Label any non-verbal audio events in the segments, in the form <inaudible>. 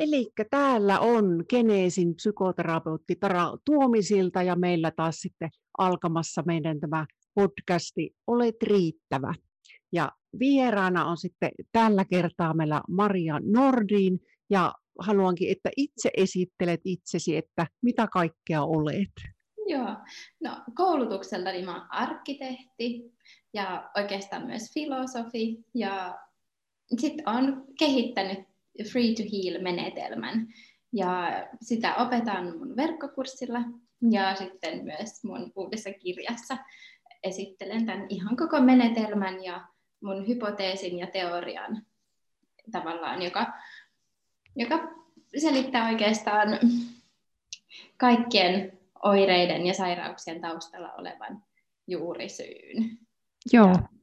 Eli täällä on Geneesin psykoterapeutti Tara Tuomisilta ja meillä taas sitten alkamassa meidän tämä podcasti Olet riittävä. Ja vieraana on sitten tällä kertaa meillä Maria Nordin ja haluankin, että itse esittelet itsesi, että mitä kaikkea olet. Joo, no koulutukseltani mä oon arkkitehti ja oikeastaan myös filosofi ja sitten olen kehittänyt Free to Heal-menetelmän ja sitä opetan mun verkkokurssilla ja sitten myös mun uudessa kirjassa esittelen tämän ihan koko menetelmän ja mun hypoteesin ja teorian tavallaan, joka, joka selittää oikeastaan kaikkien oireiden ja sairauksien taustalla olevan juurisyyn. Joo. Ja.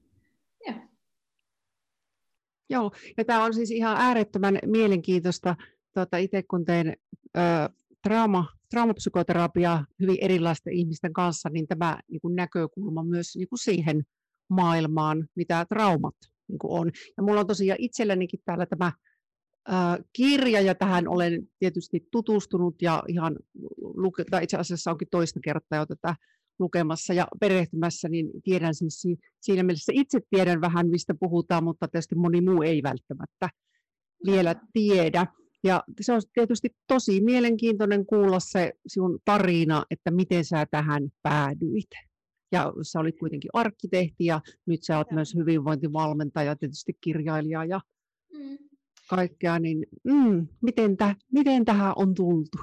Joo, ja tämä on siis ihan äärettömän mielenkiintoista. Tuota, itse kun teen ö, trauma, traumapsykoterapiaa hyvin erilaisten ihmisten kanssa, niin tämä niin kuin näkökulma myös niin kuin siihen maailmaan, mitä traumat niin kuin on. Ja mulla on tosiaan itsellänikin täällä tämä kirja, ja tähän olen tietysti tutustunut ja ihan luke, tai itse asiassa onkin toista kertaa jo tätä lukemassa ja perehtymässä, niin tiedän siis siinä mielessä itse tiedän vähän, mistä puhutaan, mutta tietysti moni muu ei välttämättä vielä tiedä. Ja se on tietysti tosi mielenkiintoinen kuulla se sinun tarina, että miten sä tähän päädyit. Ja sä olit kuitenkin arkkitehti ja nyt sä oot myös hyvinvointivalmentaja, tietysti kirjailija ja mm kaikkea, niin mm, miten, tä, miten tähän on tultu?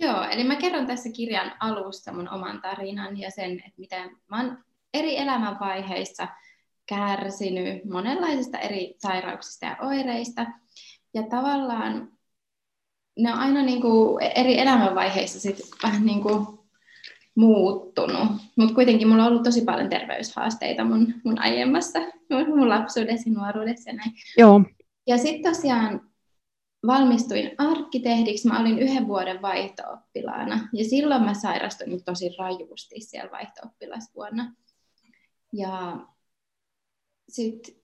Joo, eli mä kerron tässä kirjan alusta mun oman tarinan ja sen, että miten mä oon eri elämänvaiheissa kärsinyt monenlaisista eri sairauksista ja oireista. Ja tavallaan ne on aina niin kuin eri elämänvaiheissa sit vähän niin kuin muuttunut. Mutta kuitenkin mulla on ollut tosi paljon terveyshaasteita mun, mun aiemmassa, mun, mun lapsuudessa ja nuoruudessa ja näin. Joo. Ja sitten tosiaan valmistuin arkkitehdiksi. Mä olin yhden vuoden vaihto-oppilaana ja silloin mä sairastuin tosi rajusti siellä vaihto-oppilasvuonna. Ja sitten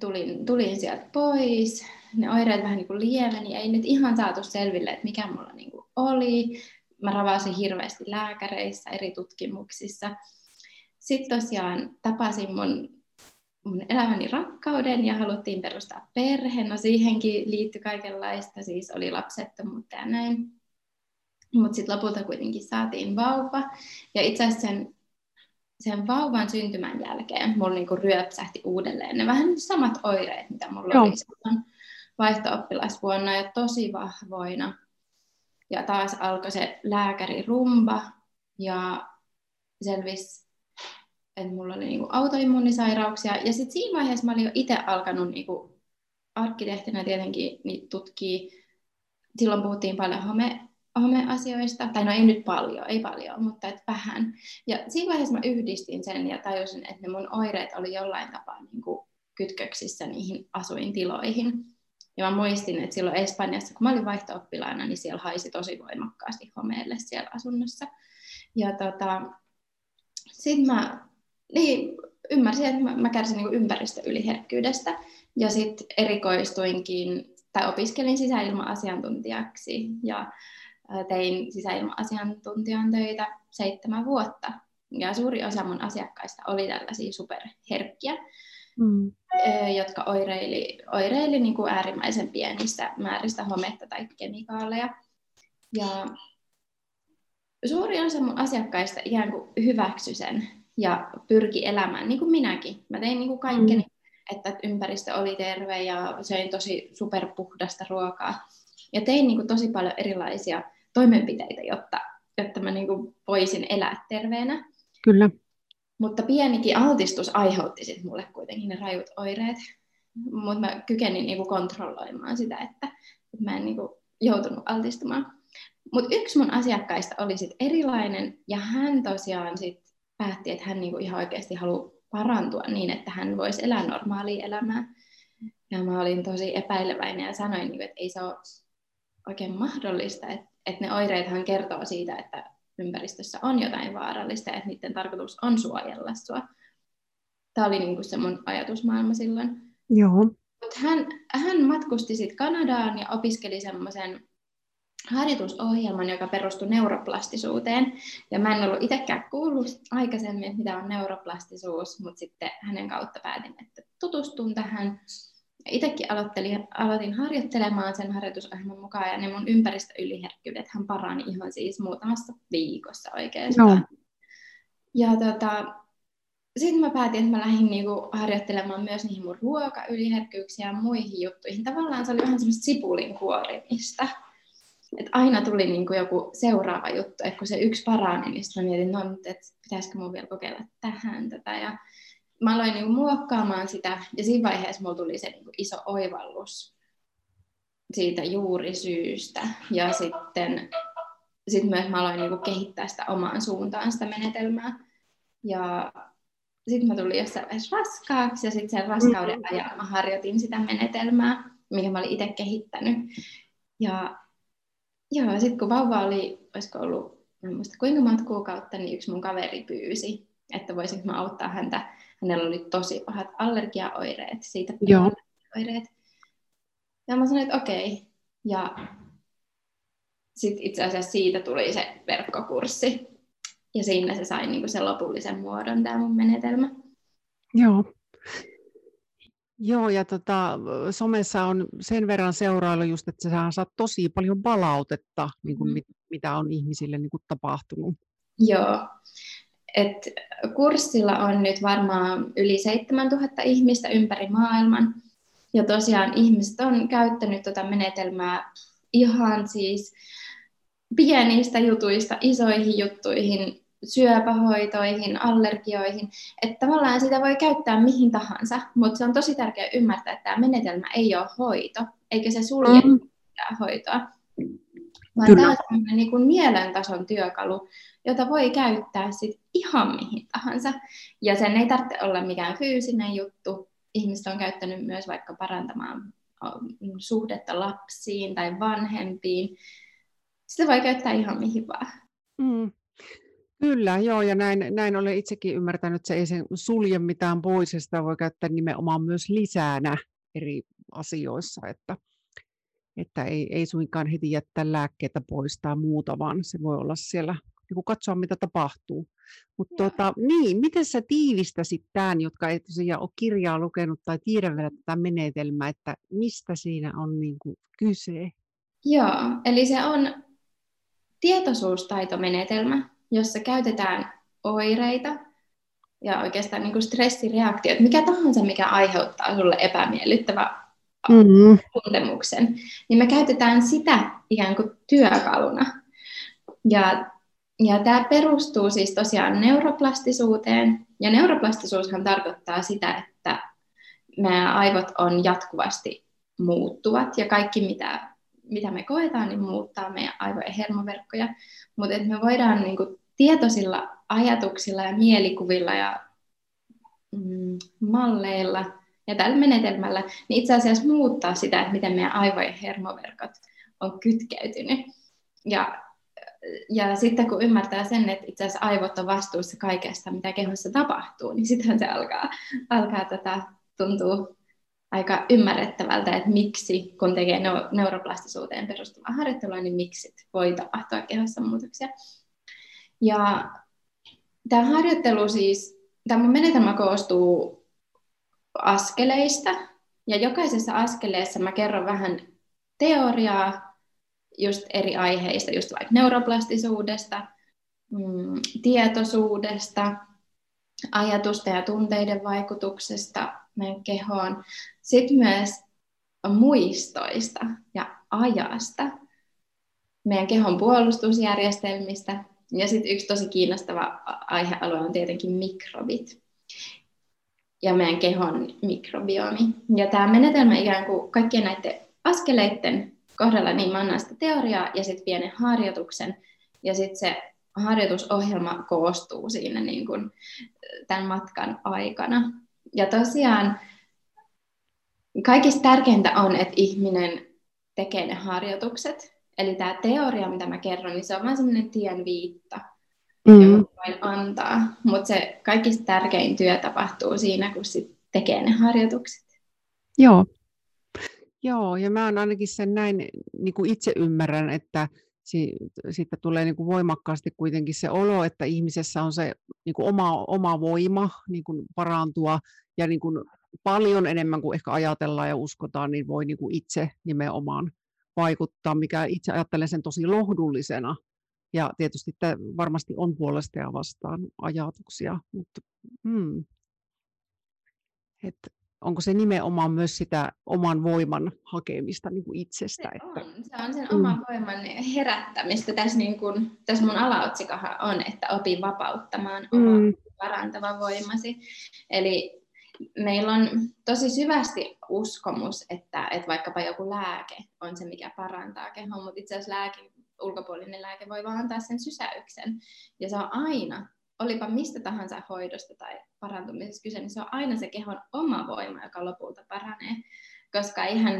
tulin, tulin sieltä pois. Ne oireet vähän niin kuin lieveni. Ei nyt ihan saatu selville, että mikä mulla niin kuin oli. Mä ravasin hirveästi lääkäreissä eri tutkimuksissa. Sitten tosiaan tapasin mun mun elämäni rakkauden ja haluttiin perustaa perhe. No siihenkin liittyi kaikenlaista, siis oli lapsettomuutta ja näin. Mutta sitten lopulta kuitenkin saatiin vauva. Ja itse asiassa sen, sen vauvan syntymän jälkeen mulla niinku ryöpsähti uudelleen ne vähän samat oireet, mitä mulla Joo. oli silloin vaihto-oppilasvuonna ja tosi vahvoina. Ja taas alkoi se lääkärirumba ja selvisi että mulla oli niinku autoimmunisairauksia. Ja sitten siinä vaiheessa mä olin jo itse alkanut niinku arkkitehtinä tietenkin niin tutkii. Silloin puhuttiin paljon home, homeasioista, tai no ei nyt paljon, ei paljon, mutta et vähän. Ja siinä vaiheessa mä yhdistin sen ja tajusin, että ne mun oireet oli jollain tapaa niin kuin kytköksissä niihin asuintiloihin. Ja mä muistin, että silloin Espanjassa, kun mä olin vaihto niin siellä haisi tosi voimakkaasti homeelle siellä asunnossa. Ja tota, sitten mä niin, ymmärsin, että mä, mä kärsin niin ympäristöyliherkkyydestä. Ja sitten erikoistuinkin, tai opiskelin sisäilma-asiantuntijaksi ja tein sisäilma-asiantuntijan töitä seitsemän vuotta. Ja suuri osa mun asiakkaista oli tällaisia superherkkiä, mm. jotka oireili, oireili niin kuin äärimmäisen pienistä määristä hometta tai kemikaaleja. Ja suuri osa mun asiakkaista ikään kuin hyväksy sen ja pyrki elämään, niin kuin minäkin. Mä tein niin kuin kaikkeni, mm. että ympäristö oli terve ja söin tosi superpuhdasta ruokaa. Ja tein niin kuin tosi paljon erilaisia toimenpiteitä, jotta, jotta mä niin kuin voisin elää terveenä. Kyllä. Mutta pienikin altistus aiheutti sit mulle kuitenkin ne rajut oireet. Mutta mä kykenin niin kuin kontrolloimaan sitä, että, että mä en niin kuin joutunut altistumaan. Mutta yksi mun asiakkaista oli sit erilainen, ja hän tosiaan sit päätti, että hän niinku ihan oikeasti haluaa parantua niin, että hän voisi elää normaalia elämää. Ja mä olin tosi epäileväinen ja sanoin, niinku, että ei se ole oikein mahdollista, että, että ne oireethan kertoo siitä, että ympäristössä on jotain vaarallista ja että niiden tarkoitus on suojella sua. Tämä oli niin se mun ajatusmaailma silloin. Joo. Mut hän, hän matkusti sitten Kanadaan ja opiskeli semmoisen harjoitusohjelman, joka perustui neuroplastisuuteen. Ja mä en ollut itsekään kuullut aikaisemmin, mitä on neuroplastisuus, mutta sitten hänen kautta päätin, että tutustun tähän. Itsekin aloittelin, aloitin harjoittelemaan sen harjoitusohjelman mukaan, ja ne mun ympäristöyliherkkyydet hän parani ihan siis muutamassa viikossa oikeastaan. No. Ja tota, sitten mä päätin, että mä lähdin niinku harjoittelemaan myös niihin mun ruokayliherkkyyksiä ja muihin juttuihin. Tavallaan se oli vähän semmoista sipulin kuorimista. Et aina tuli niinku joku seuraava juttu, että kun se yksi parani, niin sitten mä mietin, no, että pitäisikö mun vielä kokeilla tähän tätä. Ja mä aloin niinku muokkaamaan sitä, ja siinä vaiheessa mulla tuli se niinku iso oivallus siitä juurisyystä. Ja sitten sit myös mä aloin niinku kehittää sitä omaan suuntaan sitä menetelmää. Ja sitten mä tulin jossain vaiheessa raskaaksi ja sitten sen raskauden mm. ajan mä harjoitin sitä menetelmää, mikä mä olin itse kehittänyt. Ja joo, sitten kun vauva oli, olisiko ollut, en muista kuinka monta kuukautta, niin yksi mun kaveri pyysi, että voisinko mä auttaa häntä. Hänellä oli tosi pahat allergiaoireet, siitä joo. oireet. Ja mä sanoin, että okei. Ja sitten itse asiassa siitä tuli se verkkokurssi, ja siinä se sai niin kuin sen lopullisen muodon, tämä mun menetelmä. Joo. Joo, ja tota, somessa on sen verran seurailu just, että sä saat tosi paljon palautetta, niin kuin mm. mit, mitä on ihmisille niin kuin tapahtunut. Joo, et kurssilla on nyt varmaan yli 7000 ihmistä ympäri maailman. Ja tosiaan ihmiset on käyttänyt tuota menetelmää ihan siis pienistä jutuista isoihin juttuihin syöpähoitoihin, allergioihin, että tavallaan sitä voi käyttää mihin tahansa, mutta se on tosi tärkeää ymmärtää, että tämä menetelmä ei ole hoito, eikä se sulje mm. hoitoa, vaan Kyllä. tämä on niin kuin mielentason työkalu, jota voi käyttää sit ihan mihin tahansa. Ja sen ei tarvitse olla mikään fyysinen juttu. Ihmiset on käyttänyt myös vaikka parantamaan suhdetta lapsiin tai vanhempiin. Sitä voi käyttää ihan mihin vaan. Mm. Kyllä, joo, ja näin, näin olen itsekin ymmärtänyt, että se ei sen sulje mitään pois, ja sitä voi käyttää nimenomaan myös lisänä eri asioissa, että, että ei, ei suinkaan heti jättää lääkkeitä pois tai muuta, vaan se voi olla siellä, niin kuin katsoa mitä tapahtuu. Mutta tota, niin, miten sä tiivistäsit tämän, jotka ei tosiaan ole kirjaa lukenut tai tiedä vielä tätä menetelmää, että mistä siinä on niin kuin kyse? Joo, eli se on tietoisuustaitomenetelmä, jossa käytetään oireita ja oikeastaan niin kuin stressireaktioita, mikä tahansa, mikä aiheuttaa sulle epämiellyttävä mm-hmm. tuntemuksen, niin me käytetään sitä ikään kuin työkaluna. Ja, ja tämä perustuu siis tosiaan neuroplastisuuteen, ja neuroplastisuushan tarkoittaa sitä, että meidän aivot on jatkuvasti muuttuvat, ja kaikki mitä mitä me koetaan, niin muuttaa meidän aivojen hermoverkkoja. Mutta me voidaan niin kuin, tietoisilla ajatuksilla ja mielikuvilla ja mm, malleilla ja tällä menetelmällä niin itse asiassa muuttaa sitä, että miten meidän aivojen hermoverkot on kytkeytynyt. Ja, ja sitten kun ymmärtää sen, että itse asiassa aivot on vastuussa kaikesta, mitä kehossa tapahtuu, niin sitten se alkaa, alkaa tätä tuntua aika ymmärrettävältä, että miksi, kun tekee neuroplastisuuteen perustuvaa harjoittelua, niin miksi voi tapahtua kehossa muutoksia. Ja tämä harjoittelu siis, tämä menetelmä koostuu askeleista, ja jokaisessa askeleessa mä kerron vähän teoriaa just eri aiheista, just vaikka neuroplastisuudesta, mm, tietoisuudesta, ajatusten ja tunteiden vaikutuksesta meidän kehoon, sitten myös muistoista ja ajasta, meidän kehon puolustusjärjestelmistä ja sitten yksi tosi kiinnostava aihealue on tietenkin mikrobit ja meidän kehon mikrobiomi. Ja tämä menetelmä ikään kuin kaikkien näiden askeleiden kohdalla, niin mä annan sitä teoriaa ja sitten pienen harjoituksen. Ja sitten se harjoitusohjelma koostuu siinä niin kuin tämän matkan aikana. Ja tosiaan kaikista tärkeintä on, että ihminen tekee ne harjoitukset. Eli tämä teoria, mitä mä kerron, niin se on vain semmoinen tien viitta, mm. jonka voin antaa. Mutta se kaikista tärkein työ tapahtuu siinä, kun sit tekee ne harjoitukset. Joo. Joo, ja mä oon ainakin sen näin niin kuin itse ymmärrän, että sitten tulee niin kuin voimakkaasti kuitenkin se olo, että ihmisessä on se niin kuin oma, oma voima niin kuin parantua ja niin kuin paljon enemmän kuin ehkä ajatellaan ja uskotaan, niin voi niin kuin itse nimenomaan vaikuttaa, mikä itse ajattelen sen tosi lohdullisena. Ja tietysti tämä varmasti on puolesta ja vastaan ajatuksia, mutta hmm. Et onko se nimenomaan myös sitä oman voiman hakemista niin kuin itsestä? Se että... on. Se on sen mm. oman voiman herättämistä. Tässä, niin kuin, tässä mun alaotsikahan on, että opi vapauttamaan mm. oma parantava voimasi. Eli meillä on tosi syvästi uskomus, että, että vaikkapa joku lääke on se, mikä parantaa kehoa, mutta itse asiassa lääke, ulkopuolinen lääke voi vaan antaa sen sysäyksen. Ja se on aina olipa mistä tahansa hoidosta tai parantumisesta kyse, niin se on aina se kehon oma voima, joka lopulta paranee. Koska ihan,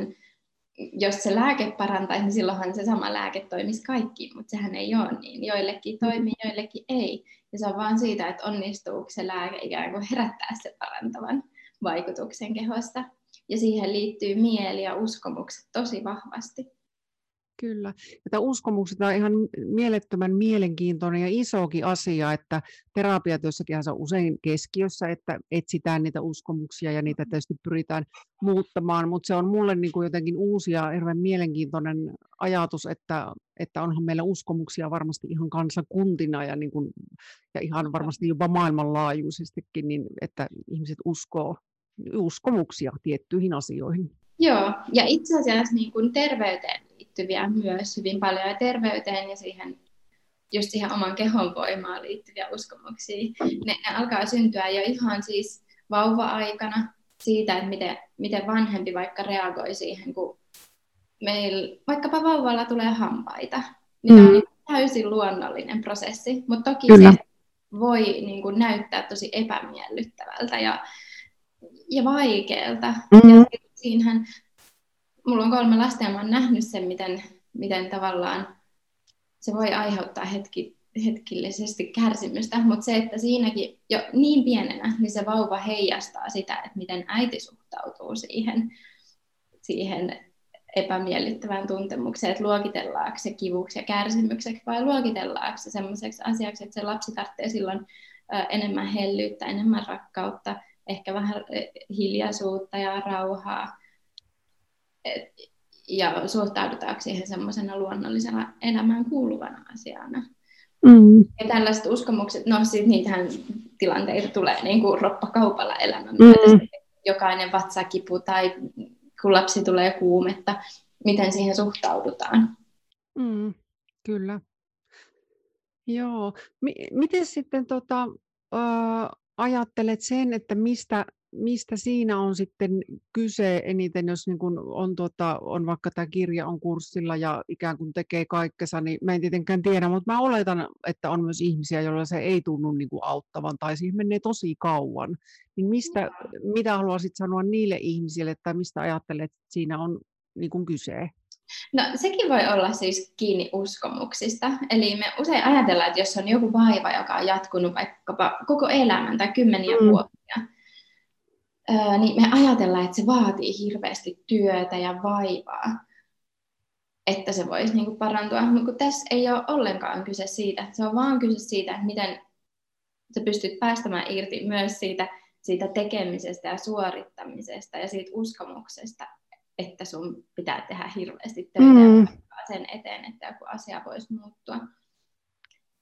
jos se lääke parantaisi, niin silloinhan se sama lääke toimisi kaikkiin, mutta sehän ei ole niin. Joillekin toimii, joillekin ei. Ja se on vaan siitä, että onnistuuko se lääke ikään kuin herättää se parantavan vaikutuksen kehosta. Ja siihen liittyy mieli ja uskomukset tosi vahvasti. Kyllä. Tämä uskomukset on ihan mielettömän mielenkiintoinen ja isokin asia, että terapiatyössäkin on usein keskiössä, että etsitään niitä uskomuksia ja niitä tietysti pyritään muuttamaan, mutta se on mulle niin kuin jotenkin uusi ja hirveän mielenkiintoinen ajatus, että, että onhan meillä uskomuksia varmasti ihan kansakuntina ja, niin kuin, ja ihan varmasti jopa maailmanlaajuisestikin, niin että ihmiset uskoo uskomuksia tiettyihin asioihin. Joo, ja itse asiassa niin kuin terveyteen liittyviä myös hyvin paljon ja terveyteen ja siihen just siihen oman kehon voimaan liittyviä uskomuksia. Ne, ne alkaa syntyä jo ihan siis vauva-aikana siitä, että miten, miten vanhempi vaikka reagoi siihen, kun meillä vaikkapa vauvalla tulee hampaita. Niin mm. on täysin luonnollinen prosessi, mutta toki Kyllä. se voi niin kuin, näyttää tosi epämiellyttävältä ja, ja vaikealta. Mm. Ja siinähän mulla on kolme lasta ja mä oon nähnyt sen, miten, miten tavallaan se voi aiheuttaa hetki, hetkillisesti kärsimystä, mutta se, että siinäkin jo niin pienenä, niin se vauva heijastaa sitä, että miten äiti suhtautuu siihen, siihen epämiellyttävään tuntemukseen, että luokitellaanko se kivuksi ja kärsimykseksi vai luokitellaanko se semmoiseksi asiaksi, että se lapsi tarvitsee silloin enemmän hellyyttä, enemmän rakkautta, ehkä vähän hiljaisuutta ja rauhaa, ja suhtaudutaanko siihen semmoisena luonnollisena elämään kuuluvana asiana. Mm. Ja tällaiset uskomukset, no siis niitähän tilanteita tulee niin kuin roppakaupalla elämän mm. jokainen vatsakipu tai kun lapsi tulee kuumetta, miten siihen suhtaudutaan. Mm, kyllä. Joo. M- miten sitten tota, ö, ajattelet sen, että mistä mistä siinä on sitten kyse eniten, jos niin kun on, tota, on vaikka tämä kirja on kurssilla ja ikään kuin tekee kaikkensa, niin mä en tietenkään tiedä, mutta mä oletan, että on myös ihmisiä, joilla se ei tunnu niin kuin auttavan tai siihen menee tosi kauan. Niin mistä, mitä haluaisit sanoa niille ihmisille tai mistä ajattelet, että siinä on niin kuin kyse? No sekin voi olla siis kiinni uskomuksista. Eli me usein ajatellaan, että jos on joku vaiva, joka on jatkunut vaikkapa koko elämän tai kymmeniä mm. vuosia, niin me ajatellaan, että se vaatii hirveästi työtä ja vaivaa, että se voisi niin kuin parantua. Mutta tässä ei ole ollenkaan kyse siitä, se on vaan kyse siitä, että miten sä pystyt päästämään irti myös siitä, siitä tekemisestä ja suorittamisesta ja siitä uskomuksesta, että sun pitää tehdä hirveästi töitä mm. sen eteen, että joku asia voisi muuttua.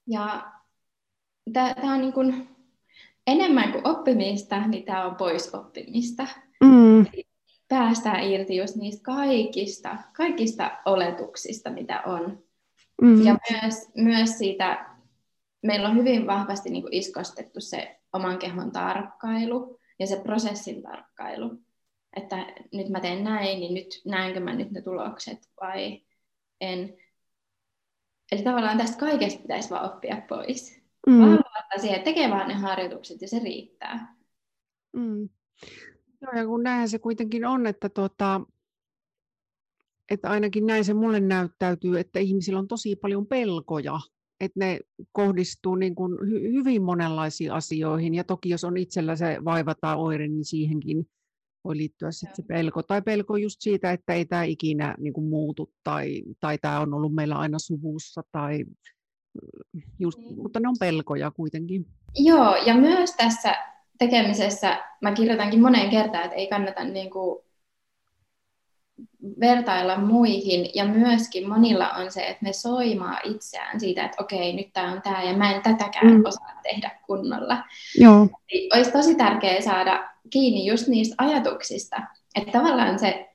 Ja tämä on niin kuin, enemmän kuin oppimista, niin tämä on pois oppimista. Mm. päästään irti just niistä kaikista, kaikista oletuksista, mitä on. Mm. Ja myös, myös siitä, meillä on hyvin vahvasti niin kuin iskostettu se oman kehon tarkkailu ja se prosessin tarkkailu. Että nyt mä teen näin, niin nyt näenkö mä nyt ne tulokset vai en. Eli tavallaan tästä kaikesta pitäisi vaan oppia pois. Mm. Vaan luottaa siihen, että tekee vaan ne harjoitukset ja se riittää. Mm. No ja kun näinhän se kuitenkin on, että, tuota, että ainakin näin se mulle näyttäytyy, että ihmisillä on tosi paljon pelkoja, että ne kohdistuu niin kuin hy- hyvin monenlaisiin asioihin. Ja toki jos on itsellä se vaiva tai oire, niin siihenkin voi liittyä sitten se pelko. Tai pelko just siitä, että ei tämä ikinä niin kuin muutu tai, tai tämä on ollut meillä aina suvussa. Tai, just, mm. Mutta ne on pelkoja kuitenkin. Joo, ja myös tässä tekemisessä mä kirjoitankin moneen kertaan, että ei kannata niin kuin vertailla muihin ja myöskin monilla on se, että ne soimaa itseään siitä, että okei, nyt tämä on tämä ja mä en tätäkään mm. osaa tehdä kunnolla. Joo. Eli olisi tosi tärkeää saada kiinni just niistä ajatuksista, että tavallaan se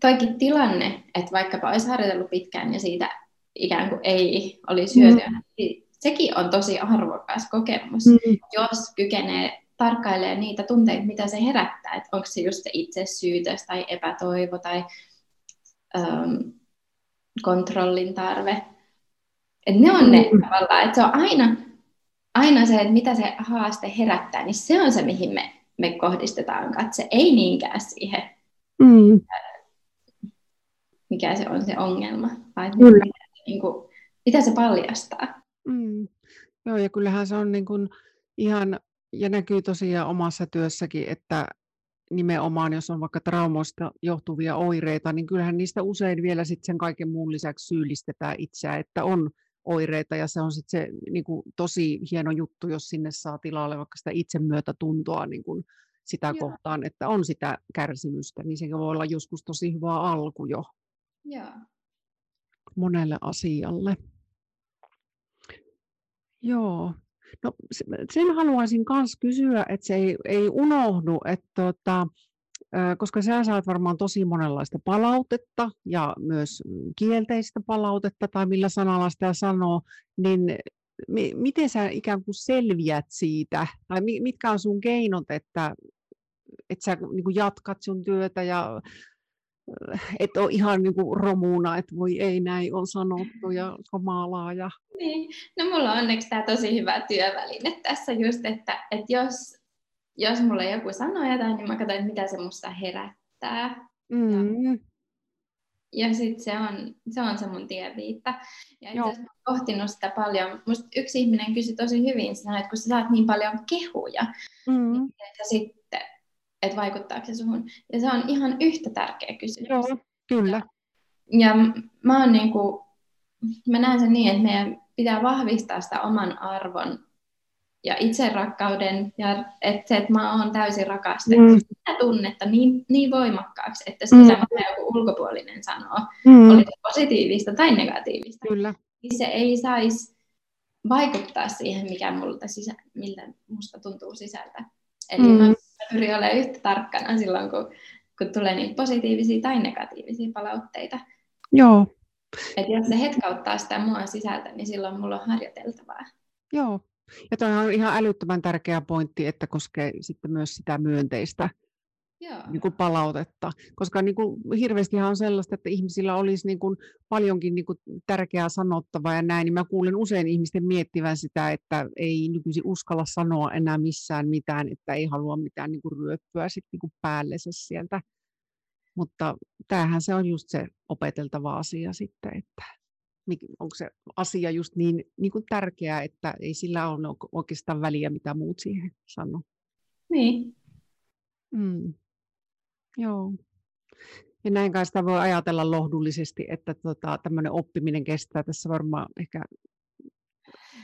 toikin tilanne, että vaikkapa olisi harjoitellut pitkään ja siitä ikään kuin ei olisi hyötyä, mm. niin sekin on tosi arvokas kokemus, mm. jos kykenee tarkkailee niitä tunteita, mitä se herättää, että onko se just se itsesyytös tai epätoivo tai äm, kontrollin tarve. Et ne on ne mm. tavallaan, että se on aina, aina se, että mitä se haaste herättää, niin se on se, mihin me, me kohdistetaan katse, ei niinkään siihen, mm. mikä se on se ongelma, vai Kyllä. Mitä, niin kuin, mitä se paljastaa. Mm. Joo, ja kyllähän se on niin kuin ihan ja näkyy tosiaan omassa työssäkin, että nimenomaan jos on vaikka traumoista johtuvia oireita, niin kyllähän niistä usein vielä sitten sen kaiken muun lisäksi syyllistetään itseä, että on oireita ja se on sitten se niin kuin, tosi hieno juttu, jos sinne saa tilalle vaikka sitä itsemyötätuntoa niin kuin, sitä Joo. kohtaan, että on sitä kärsimystä, niin se voi olla joskus tosi hyvä alku jo Joo. monelle asialle. Joo, No, sen haluaisin myös kysyä, että se ei, ei unohdu, että tota, koska sä saat varmaan tosi monenlaista palautetta ja myös kielteistä palautetta, tai millä sanalla sitä sanoo, niin miten sä ikään kuin selviät siitä, tai mitkä on sun keinot, että, että sä niin jatkat sun työtä ja et ole ihan niin kuin romuuna, että voi ei näin on sanottu ja kamalaa. Ja... Niin. No mulla on onneksi tämä tosi hyvä työväline tässä just, että, että jos, jos mulle joku sanoo jotain, niin mä katson, että mitä se musta herättää. Mm. Ja, ja sitten se on, se on se mun tieviitta. Ja itse asiassa pohtinut sitä paljon. Musta yksi ihminen kysyi tosi hyvin, sanoi, että kun sä saat niin paljon kehuja, mm. niin sitten että vaikuttaako se suhun. Ja se on ihan yhtä tärkeä kysymys. Joo, kyllä. Ja mä, oon niin kuin, mä näen sen niin, että meidän pitää vahvistaa sitä oman arvon ja itserakkauden ja että se, että mä oon täysin rakastettu, mm. sitä tunnetta niin, niin voimakkaaksi, että se, mm. mitä joku ulkopuolinen sanoo, mm. oli se positiivista tai negatiivista, Kyllä. niin se ei saisi vaikuttaa siihen, mikä multa sisä, miltä musta tuntuu sisältä. Eli mm. mä pyrin olemaan yhtä tarkkana silloin, kun, kun tulee niitä positiivisia tai negatiivisia palautteita. Joo. Et jos se hetkauttaa sitä mua sisältä, niin silloin mulla on harjoiteltavaa. Joo. Ja toi on ihan älyttömän tärkeä pointti, että koskee sitten myös sitä myönteistä Joo. Niin kuin palautetta. Koska niin kuin, hirveästi on sellaista, että ihmisillä olisi niin kuin, paljonkin niin kuin, tärkeää sanottavaa ja näin, niin mä kuulen usein ihmisten miettivän sitä, että ei nykyisin uskalla sanoa enää missään mitään, että ei halua mitään niin kuin, ryöppyä sit, niin kuin, päällensä sieltä. Mutta tämähän se on just se opeteltava asia sitten, että onko se asia just niin, niin kuin tärkeää, että ei sillä ole oikeastaan väliä, mitä muut siihen sanoo. Niin. Mm. Joo. Ja näin kai sitä voi ajatella lohdullisesti, että tota, tämmöinen oppiminen kestää tässä varmaan ehkä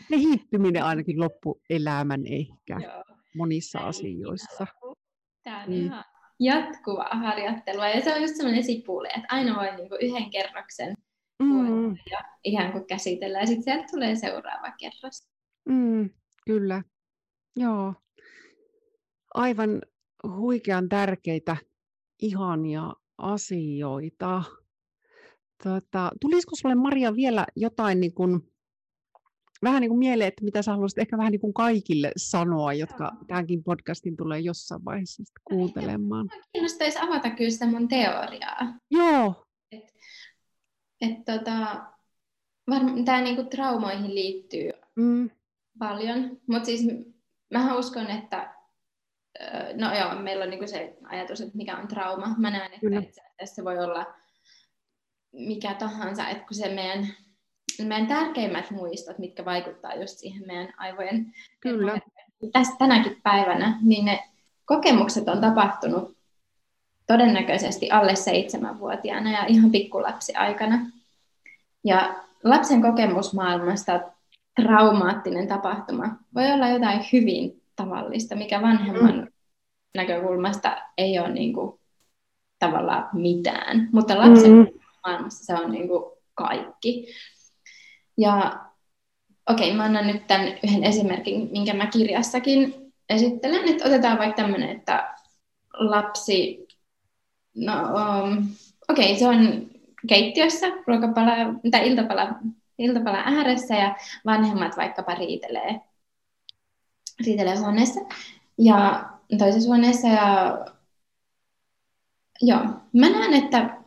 kehittyminen ainakin loppuelämän ehkä Joo. monissa Tämä asioissa. Tämä on niin. ihan jatkuvaa harjoittelua ja se on just semmoinen sipuli, että aina voi niinku yhden kerroksen mm. ja ihan kuin käsitellä ja sitten sieltä tulee seuraava kerros. Mm, kyllä, joo. Aivan huikean tärkeitä ihania asioita. Tota, tulisiko sinulle Maria vielä jotain niin kuin, vähän niin kuin mieleen, että mitä sä haluaisit ehkä vähän niin kuin kaikille sanoa, jotka tämänkin podcastin tulee jossain vaiheessa kuuntelemaan? Kiinnostaisi avata kyllä sitä mun teoriaa. Joo. Et, et tota, tämä niinku traumoihin liittyy mm. paljon, mutta siis mä uskon, että no joo, meillä on niinku se ajatus, että mikä on trauma. Mä näen, että, että tässä voi olla mikä tahansa, että kun se meidän, meidän tärkeimmät muistot, mitkä vaikuttaa just siihen meidän aivojen Kyllä. Tästä tänäkin päivänä, niin ne kokemukset on tapahtunut todennäköisesti alle seitsemänvuotiaana ja ihan pikkulapsi aikana. Ja lapsen kokemus maailmasta traumaattinen tapahtuma voi olla jotain hyvin tavallista, mikä vanhemman mm. näkökulmasta ei ole niin kuin, tavallaan mitään, mutta lapsen mm. maailmassa se on niin kuin kaikki. Ja okei, okay, mä annan nyt tämän yhden esimerkin, minkä mä kirjassakin esittelen, että otetaan vaikka tämmöinen, että lapsi, no um, okei, okay, se on keittiössä ruokapala, tai iltapala, iltapala ääressä ja vanhemmat vaikkapa riitelee, riitelee huoneessa ja toisessa huoneessa ja joo, mä näen, että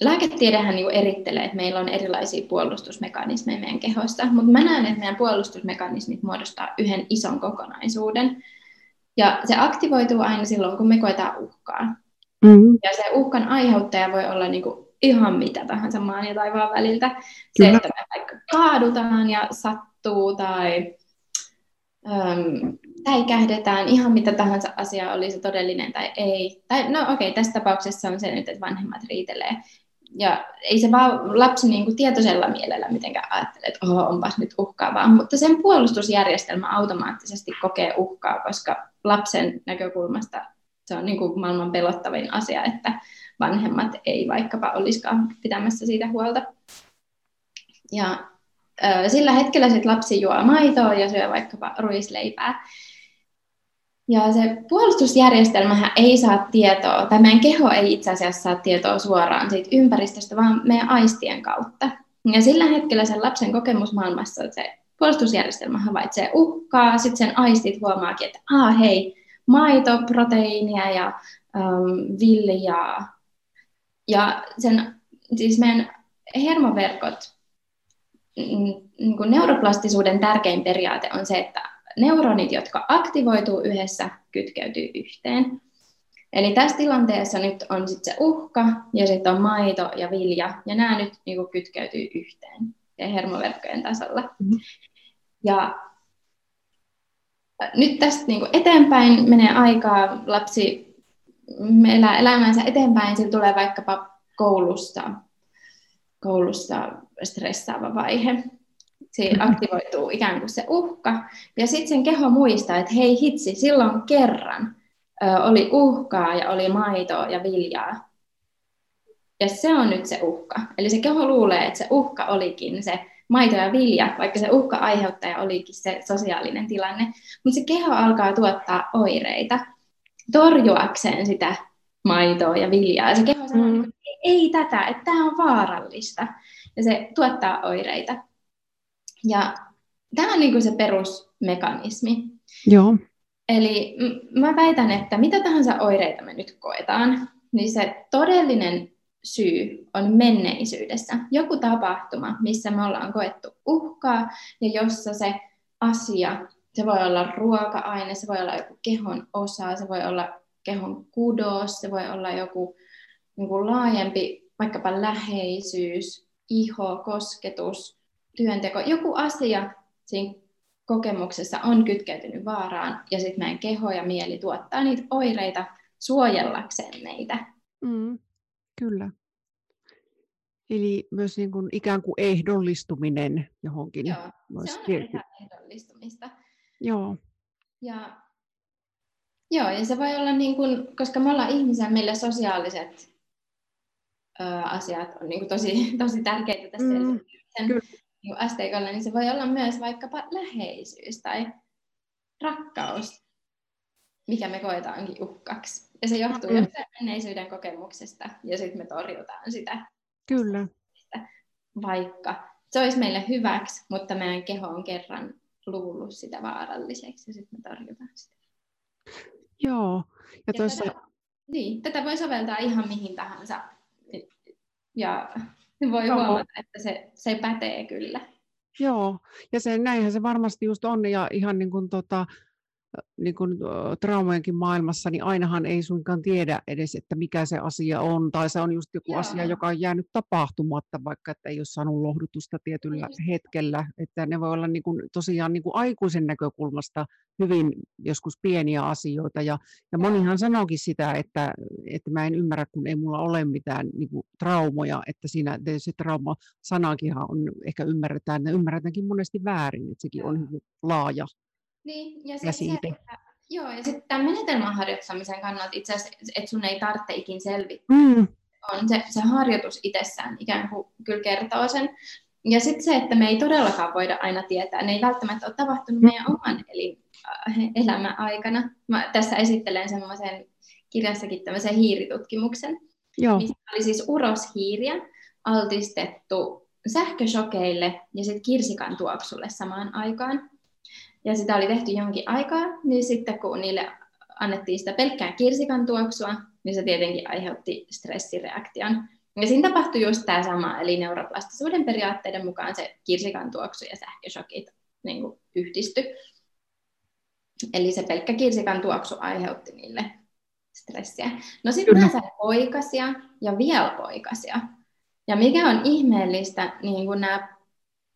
lääketiedehän niin erittelee, että meillä on erilaisia puolustusmekanismeja meidän kehossa, mutta mä näen, että meidän puolustusmekanismit muodostaa yhden ison kokonaisuuden. Ja se aktivoituu aina silloin, kun me koetaan uhkaa. Mm-hmm. Ja se uhkan aiheuttaja voi olla niin kuin ihan mitä tahansa maan ja taivaan väliltä. Kyllä. Se, että me vaikka kaadutaan ja sattuu tai äm, säikähdetään, ihan mitä tahansa asia oli se todellinen tai ei. Tai, no okei, okay, tässä tapauksessa on se nyt, että vanhemmat riitelee. Ja ei se vaan lapsi niin kuin tietoisella mielellä mitenkään ajattele, että oho, onpas nyt uhkaavaa, mutta sen puolustusjärjestelmä automaattisesti kokee uhkaa, koska lapsen näkökulmasta se on niin kuin maailman pelottavin asia, että vanhemmat ei vaikkapa olisikaan pitämässä siitä huolta. Ja sillä hetkellä sit lapsi juo maitoa ja syö vaikkapa ruisleipää. Ja se puolustusjärjestelmähän ei saa tietoa, tai meidän keho ei itse asiassa saa tietoa suoraan siitä ympäristöstä, vaan meidän aistien kautta. Ja sillä hetkellä sen lapsen kokemusmaailmassa se puolustusjärjestelmä havaitsee uhkaa, sitten sen aistit huomaakin, että ah hei, maito, proteiinia ja um, viljaa. Ja sen, siis meidän hermoverkot, niin kuin neuroplastisuuden tärkein periaate on se, että neuronit, jotka aktivoituu yhdessä, kytkeytyy yhteen. Eli tässä tilanteessa nyt on sitten se uhka ja sitten on maito ja vilja, ja nämä nyt niin kuin kytkeytyy yhteen ja hermoverkkojen tasolla. Mm-hmm. Ja nyt tästä niin kuin eteenpäin menee aikaa, lapsi elää elämänsä eteenpäin, sillä tulee vaikkapa koulusta, koulusta stressaava vaihe siinä aktivoituu ikään kuin se uhka, ja sitten sen keho muistaa, että hei hitsi, silloin kerran ö, oli uhkaa ja oli maitoa ja viljaa. Ja se on nyt se uhka. Eli se keho luulee, että se uhka olikin se maito ja vilja, vaikka se uhka aiheuttaja olikin se sosiaalinen tilanne. Mutta se keho alkaa tuottaa oireita torjuakseen sitä maitoa ja viljaa. Ja se keho sanoo, mm. että ei tätä, että tämä on vaarallista. Ja se tuottaa oireita. Ja tämä on niin kuin se perusmekanismi. Joo. Eli mä väitän, että mitä tahansa oireita me nyt koetaan, niin se todellinen syy on menneisyydessä. Joku tapahtuma, missä me ollaan koettu uhkaa ja jossa se asia, se voi olla ruoka-aine, se voi olla joku kehon osa, se voi olla kehon kudos, se voi olla joku niin kuin laajempi vaikkapa läheisyys, iho, kosketus, työnteko, joku asia siinä kokemuksessa on kytkeytynyt vaaraan ja sitten meidän keho ja mieli tuottaa niitä oireita suojellakseen meitä. Mm, kyllä. Eli myös niin kuin ikään kuin ehdollistuminen johonkin. Joo, se on ihan ehdollistumista. Joo. Ja, joo, ja se voi olla niin kuin, koska me ollaan ihmisiä, meille sosiaaliset ö, asiat on niin kuin tosi, <laughs> tosi tärkeitä tässä mm, niin asteikolla, niin se voi olla myös vaikkapa läheisyys tai rakkaus, mikä me koetaankin uhkaksi. Ja se johtuu mm. jostain menneisyyden kokemuksesta, ja sitten me torjutaan sitä. Kyllä. Vaikka se olisi meille hyväksi, mutta meidän keho on kerran luullut sitä vaaralliseksi, ja sitten me torjutaan sitä. Joo. Ja, ja tuossa... tätä, niin, tätä voi soveltaa ihan mihin tahansa. Ja voi Joo. huomata, että se, se pätee kyllä. Joo, ja se, näinhän se varmasti just on, ja ihan niin kuin tota, niin kuin, traumojenkin maailmassa, niin ainahan ei suinkaan tiedä edes, että mikä se asia on, tai se on just joku Joo. asia, joka on jäänyt tapahtumatta, vaikka että ei ole saanut lohdutusta tietyllä just. hetkellä, että ne voi olla niin kuin, tosiaan niin kuin aikuisen näkökulmasta hyvin joskus pieniä asioita, ja, ja monihan sanookin sitä, että, että mä en ymmärrä, kun ei mulla ole mitään niin kuin, traumoja, että siinä se trauma-sanakinhan on, ehkä ymmärretään, ne ymmärretäänkin monesti väärin, että sekin Joo. on hyvin laaja niin, ja, sit se, että, joo, ja sitten tämän menetelmän harjoittamisen kannalta itse asiassa, että sun ei tarvitse ikin selvittää. Mm. On se, se harjoitus itsessään ikään kuin kyllä kertoo sen. Ja sitten se, että me ei todellakaan voida aina tietää, ne ei välttämättä ole tapahtunut meidän oman elin, äh, elämän aikana. Mä tässä esittelen semmoisen kirjassakin tämmöisen hiiritutkimuksen, Joo. missä oli siis uroshiiriä altistettu sähköshokeille ja sitten kirsikan tuoksulle samaan aikaan ja sitä oli tehty jonkin aikaa, niin sitten kun niille annettiin sitä pelkkää kirsikan tuoksua, niin se tietenkin aiheutti stressireaktion. Ja siinä tapahtui just tämä sama, eli neuroplastisuuden periaatteiden mukaan se kirsikan tuoksu ja sähköshokit niin yhdisty. Eli se pelkkä kirsikan tuoksu aiheutti niille stressiä. No sitten mä sain poikasia ja vielä poikasia. Ja mikä on ihmeellistä, niin kun nämä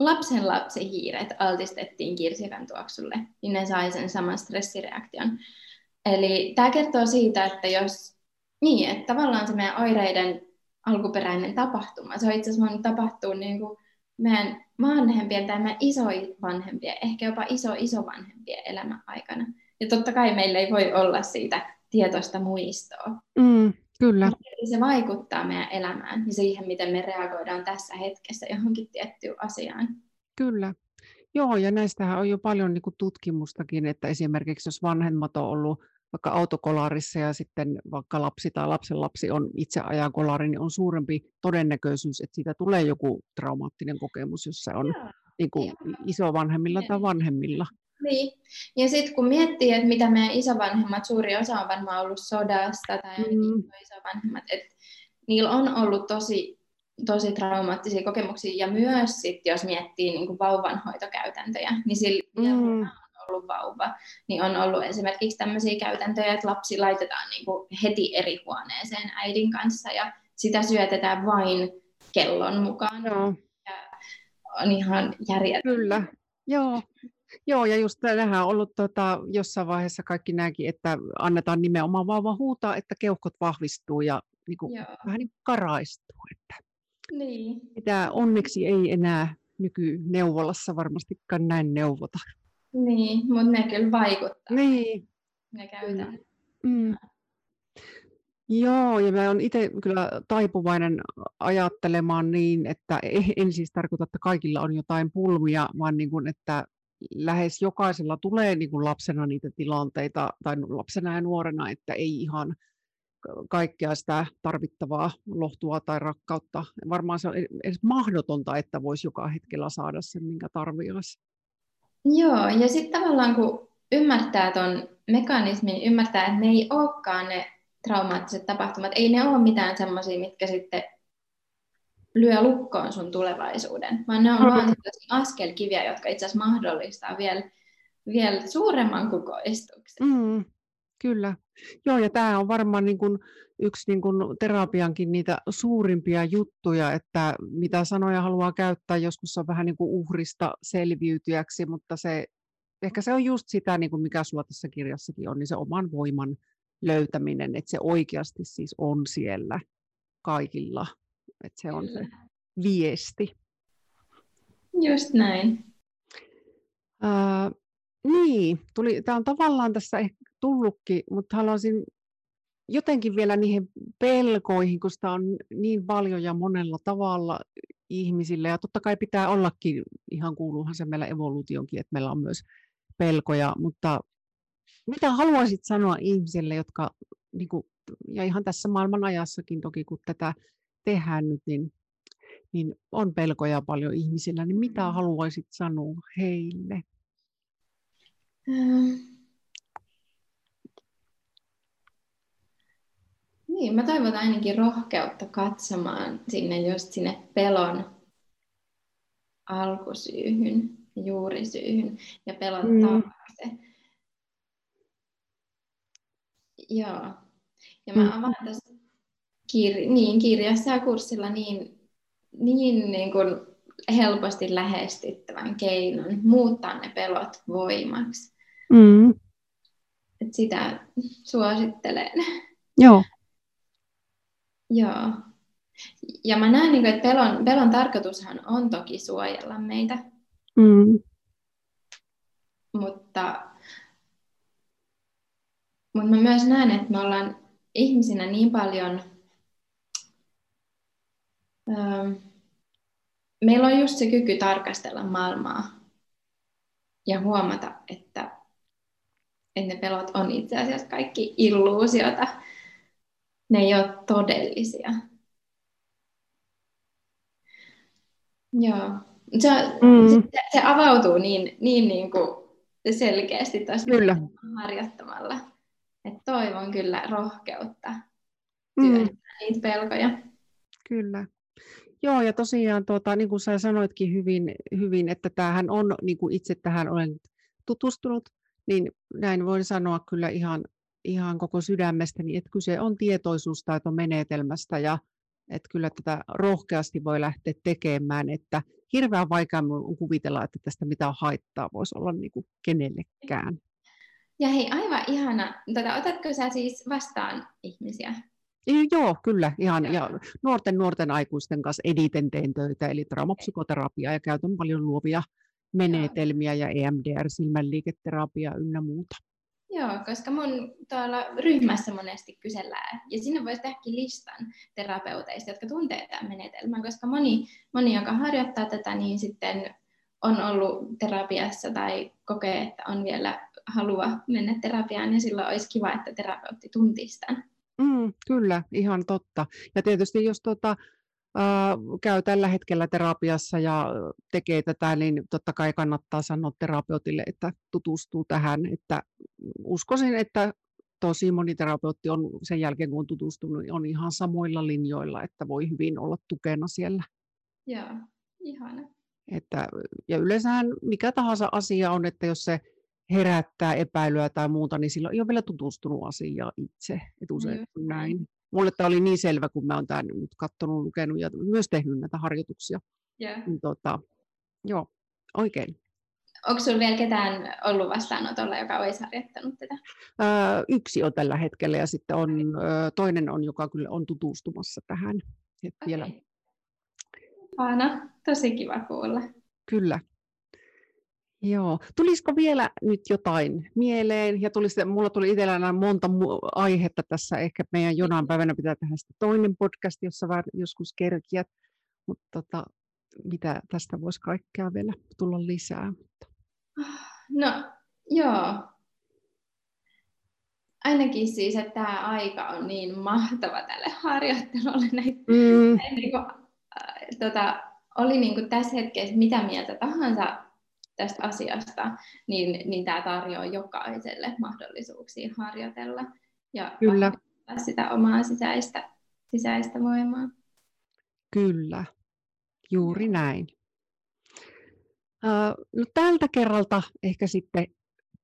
lapsen lapsihiiret altistettiin kirsikan tuoksulle, niin ne sai sen saman stressireaktion. Eli tämä kertoo siitä, että jos, niin, että tavallaan se meidän oireiden alkuperäinen tapahtuma, se on itse asiassa voinut tapahtua niin kuin meidän vanhempien tai meidän isovanhempien, ehkä jopa iso-isovanhempien elämän aikana. Ja totta kai meillä ei voi olla siitä tietoista muistoa. Mm, kyllä. Se vaikuttaa meidän elämään ja siihen, miten me reagoidaan tässä hetkessä johonkin tiettyyn asiaan. Kyllä. Joo, ja näistähän on jo paljon niin tutkimustakin, että esimerkiksi jos vanhemmat on ollut vaikka autokolarissa ja sitten vaikka lapsi tai lapsen lapsi on itse ajakolari, niin on suurempi todennäköisyys, että siitä tulee joku traumaattinen kokemus, jos se on Joo. niin kuin isovanhemmilla tai vanhemmilla. Niin. Ja sitten kun miettii, että mitä meidän isovanhemmat, suuri osa on varmaan ollut sodasta tai mm. isovanhemmat, että niillä on ollut tosi, tosi traumaattisia kokemuksia. Ja myös sit, jos miettii niin kuin vauvanhoitokäytäntöjä, niin sillä mm. on ollut vauva, niin on ollut esimerkiksi tämmöisiä käytäntöjä, että lapsi laitetaan niin kuin heti eri huoneeseen äidin kanssa ja sitä syötetään vain kellon mukaan. Joo. Ja on ihan järjetöntä. Kyllä, joo. Joo, ja just tähän on ollut tota, jossain vaiheessa kaikki näki, että annetaan nimenomaan vauva huutaa, että keuhkot vahvistuu ja niin kuin, vähän niin karaistuu. Että niin. Mitä onneksi ei enää nykyneuvolassa varmastikaan näin neuvota. Niin, mutta ne kyllä vaikuttaa. Niin. Ne käytetään. Mm. Joo, ja mä olen itse kyllä taipuvainen ajattelemaan niin, että en siis tarkoita, että kaikilla on jotain pulmia, vaan niin kuin, että lähes jokaisella tulee niin kuin lapsena niitä tilanteita, tai lapsena ja nuorena, että ei ihan kaikkea sitä tarvittavaa lohtua tai rakkautta. Varmaan se on edes mahdotonta, että voisi joka hetkellä saada sen, minkä tarvitsisi. Joo, ja sitten tavallaan kun ymmärtää tuon mekanismin, ymmärtää, että ne ei olekaan ne traumaattiset tapahtumat, ei ne ole mitään semmoisia, mitkä sitten lyö lukkoon sun tulevaisuuden, vaan ne on mm. vain askelkiviä, jotka itse asiassa mahdollistaa vielä, vielä suuremman kukoistuksen. Mm, kyllä. Joo, ja tämä on varmaan niin kuin yksi niin kuin terapiankin niitä suurimpia juttuja, että mitä sanoja haluaa käyttää, joskus on vähän niin kuin uhrista selviytyjäksi, mutta se, ehkä se on just sitä, niin kuin mikä sulla tässä kirjassakin on, niin se oman voiman löytäminen, että se oikeasti siis on siellä kaikilla että se on se viesti. Just näin. Uh, niin, tuli, tämä on tavallaan tässä ehkä tullutkin, mutta haluaisin jotenkin vielä niihin pelkoihin, kun sitä on niin paljon ja monella tavalla ihmisille. Ja totta kai pitää ollakin, ihan kuuluuhan se meillä evoluutionkin, että meillä on myös pelkoja, mutta mitä haluaisit sanoa ihmisille, jotka, niin kuin, ja ihan tässä maailman ajassakin toki, kun tätä tehdään nyt, niin, niin on pelkoja paljon ihmisillä, niin mitä mm. haluaisit sanoa heille? Ähm. Niin, mä toivon ainakin rohkeutta katsomaan sinne just sinne pelon alkusyyhyn, juurisyyhyn ja pelon mm. taakse. Joo. Ja mä mm. avaan tässä kir- niin, kirjassa ja kurssilla niin, niin, niin kuin helposti lähestyttävän keinon muuttaa ne pelot voimaksi. Mm. Et sitä suosittelen. Joo. Joo. Ja mä näen, niin että pelon, pelon tarkoitushan on toki suojella meitä. Mm. Mutta, mutta mä myös näen, että me ollaan ihmisinä niin paljon... Öö, meillä on just se kyky tarkastella maailmaa ja huomata, että, että ne pelot on itse asiassa kaikki illuusiota. Ne ei ole todellisia. Joo. Se, mm. se, se avautuu niin, niin, niin kuin selkeästi tuossa kyllä. harjoittamalla. Et toivon kyllä rohkeutta mm. niitä pelkoja. Kyllä. Joo, ja tosiaan, tuota, niin kuin sä sanoitkin hyvin, hyvin että tämähän on, niin kuin itse tähän olen tutustunut, niin näin voin sanoa kyllä ihan, ihan koko sydämestäni, että kyse on tietoisuustaitomenetelmästä ja että kyllä tätä rohkeasti voi lähteä tekemään, että hirveän vaikea on kuvitella, että tästä mitään haittaa voisi olla niin kuin kenellekään. Ja hei, aivan ihana. Tota, otatko sä siis vastaan ihmisiä? Joo, kyllä. Ihan, ja nuorten nuorten aikuisten kanssa editen teen töitä, eli traumapsykoterapiaa ja käytän paljon luovia menetelmiä ja EMDR, silmänliiketerapia ynnä muuta. Joo, koska mun tuolla ryhmässä monesti kysellään, ja sinne voisi tehdäkin listan terapeuteista, jotka tuntee tämän menetelmän, koska moni, moni, joka harjoittaa tätä, niin sitten on ollut terapiassa tai kokee, että on vielä halua mennä terapiaan, ja silloin olisi kiva, että terapeutti tuntisi tämän. Mm, kyllä, ihan totta. Ja tietysti jos tota, äh, käy tällä hetkellä terapiassa ja tekee tätä, niin totta kai kannattaa sanoa terapeutille, että tutustuu tähän. Että uskoisin, että tosi moni terapeutti on sen jälkeen, kun on tutustunut, on ihan samoilla linjoilla, että voi hyvin olla tukena siellä. Joo, ihana. Että, ja yleensähän mikä tahansa asia on, että jos se herättää epäilyä tai muuta, niin silloin ei ole vielä tutustunut asiaan itse. Et usein mm. näin. Mulle tämä oli niin selvä, kun mä oon tämän nyt katsonut, lukenut ja myös tehnyt näitä harjoituksia. Yeah. Niin, tota, joo, oikein. Onko sinulla vielä ketään ollut vastaanotolla, joka olisi harjoittanut tätä? Öö, yksi on tällä hetkellä ja sitten on, öö, toinen on, joka kyllä on tutustumassa tähän. Et okay. vielä. Aina, tosi kiva kuulla. Kyllä. Joo. Tulisiko vielä nyt jotain mieleen? Ja tulisi, mulla tuli itsellään monta aihetta tässä. Ehkä meidän jonain päivänä pitää tehdä sitten toinen podcast, jossa vähän joskus kerkiät. Mutta tota, mitä tästä voisi kaikkea vielä tulla lisää? No, joo. Ainakin siis, että tämä aika on niin mahtava tälle harjoittelulle. <laughs> Näin, mm. näin, niin kuin, äh, tota, oli niin kuin tässä hetkessä mitä mieltä tahansa tästä asiasta, niin, niin tämä tarjoaa jokaiselle mahdollisuuksia harjoitella ja Kyllä. sitä omaa sisäistä, sisäistä voimaa. Kyllä, juuri näin. No tältä kerralta ehkä sitten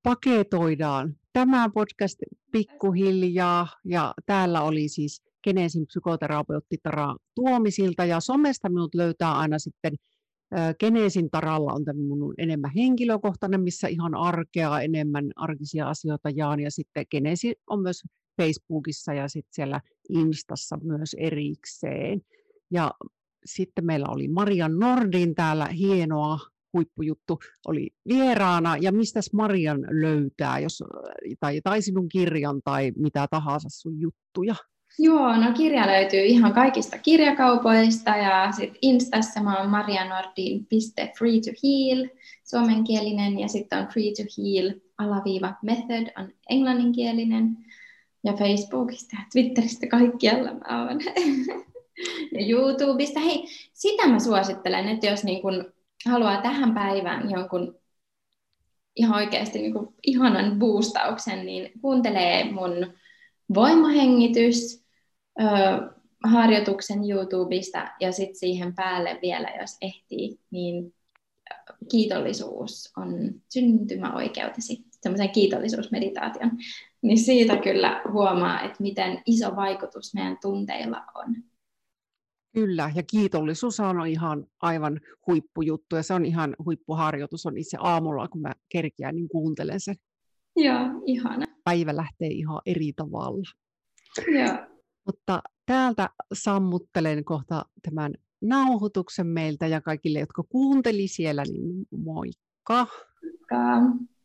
paketoidaan tämä podcast pikkuhiljaa ja täällä oli siis Genesin psykoterapeutti Tara Tuomisilta ja somesta minut löytää aina sitten Geneesin taralla on mun enemmän henkilökohtainen, missä ihan arkea, enemmän arkisia asioita jaan. Ja sitten Geneesi on myös Facebookissa ja sitten siellä Instassa myös erikseen. Ja sitten meillä oli Marian Nordin täällä hienoa huippujuttu oli vieraana, ja mistä Marian löytää, jos, tai, tai sinun kirjan tai mitä tahansa sun juttuja? Joo, no kirja löytyy ihan kaikista kirjakaupoista ja sitten Instassa mä oon marianordin.free to heal, suomenkielinen ja sitten on free to heal alaviiva method on englanninkielinen ja Facebookista ja Twitteristä kaikkialla mä oon. <laughs> ja YouTubesta. Hei, sitä mä suosittelen, että jos niin kun haluaa tähän päivään jonkun ihan oikeasti niin kun ihanan boostauksen, niin kuuntelee mun voimahengitys, harjoituksen YouTubesta ja sitten siihen päälle vielä, jos ehtii, niin kiitollisuus on syntymäoikeutesi, semmoisen kiitollisuusmeditaation, niin siitä kyllä huomaa, että miten iso vaikutus meidän tunteilla on. Kyllä, ja kiitollisuus on ihan aivan huippujuttu, ja se on ihan huippuharjoitus, on itse aamulla, kun mä kerkiään, niin kuuntelen sen. Joo, ihana. Päivä lähtee ihan eri tavalla. Joo. Mutta täältä sammuttelen kohta tämän nauhoituksen meiltä ja kaikille, jotka kuunteli siellä, niin moikka! Moikka!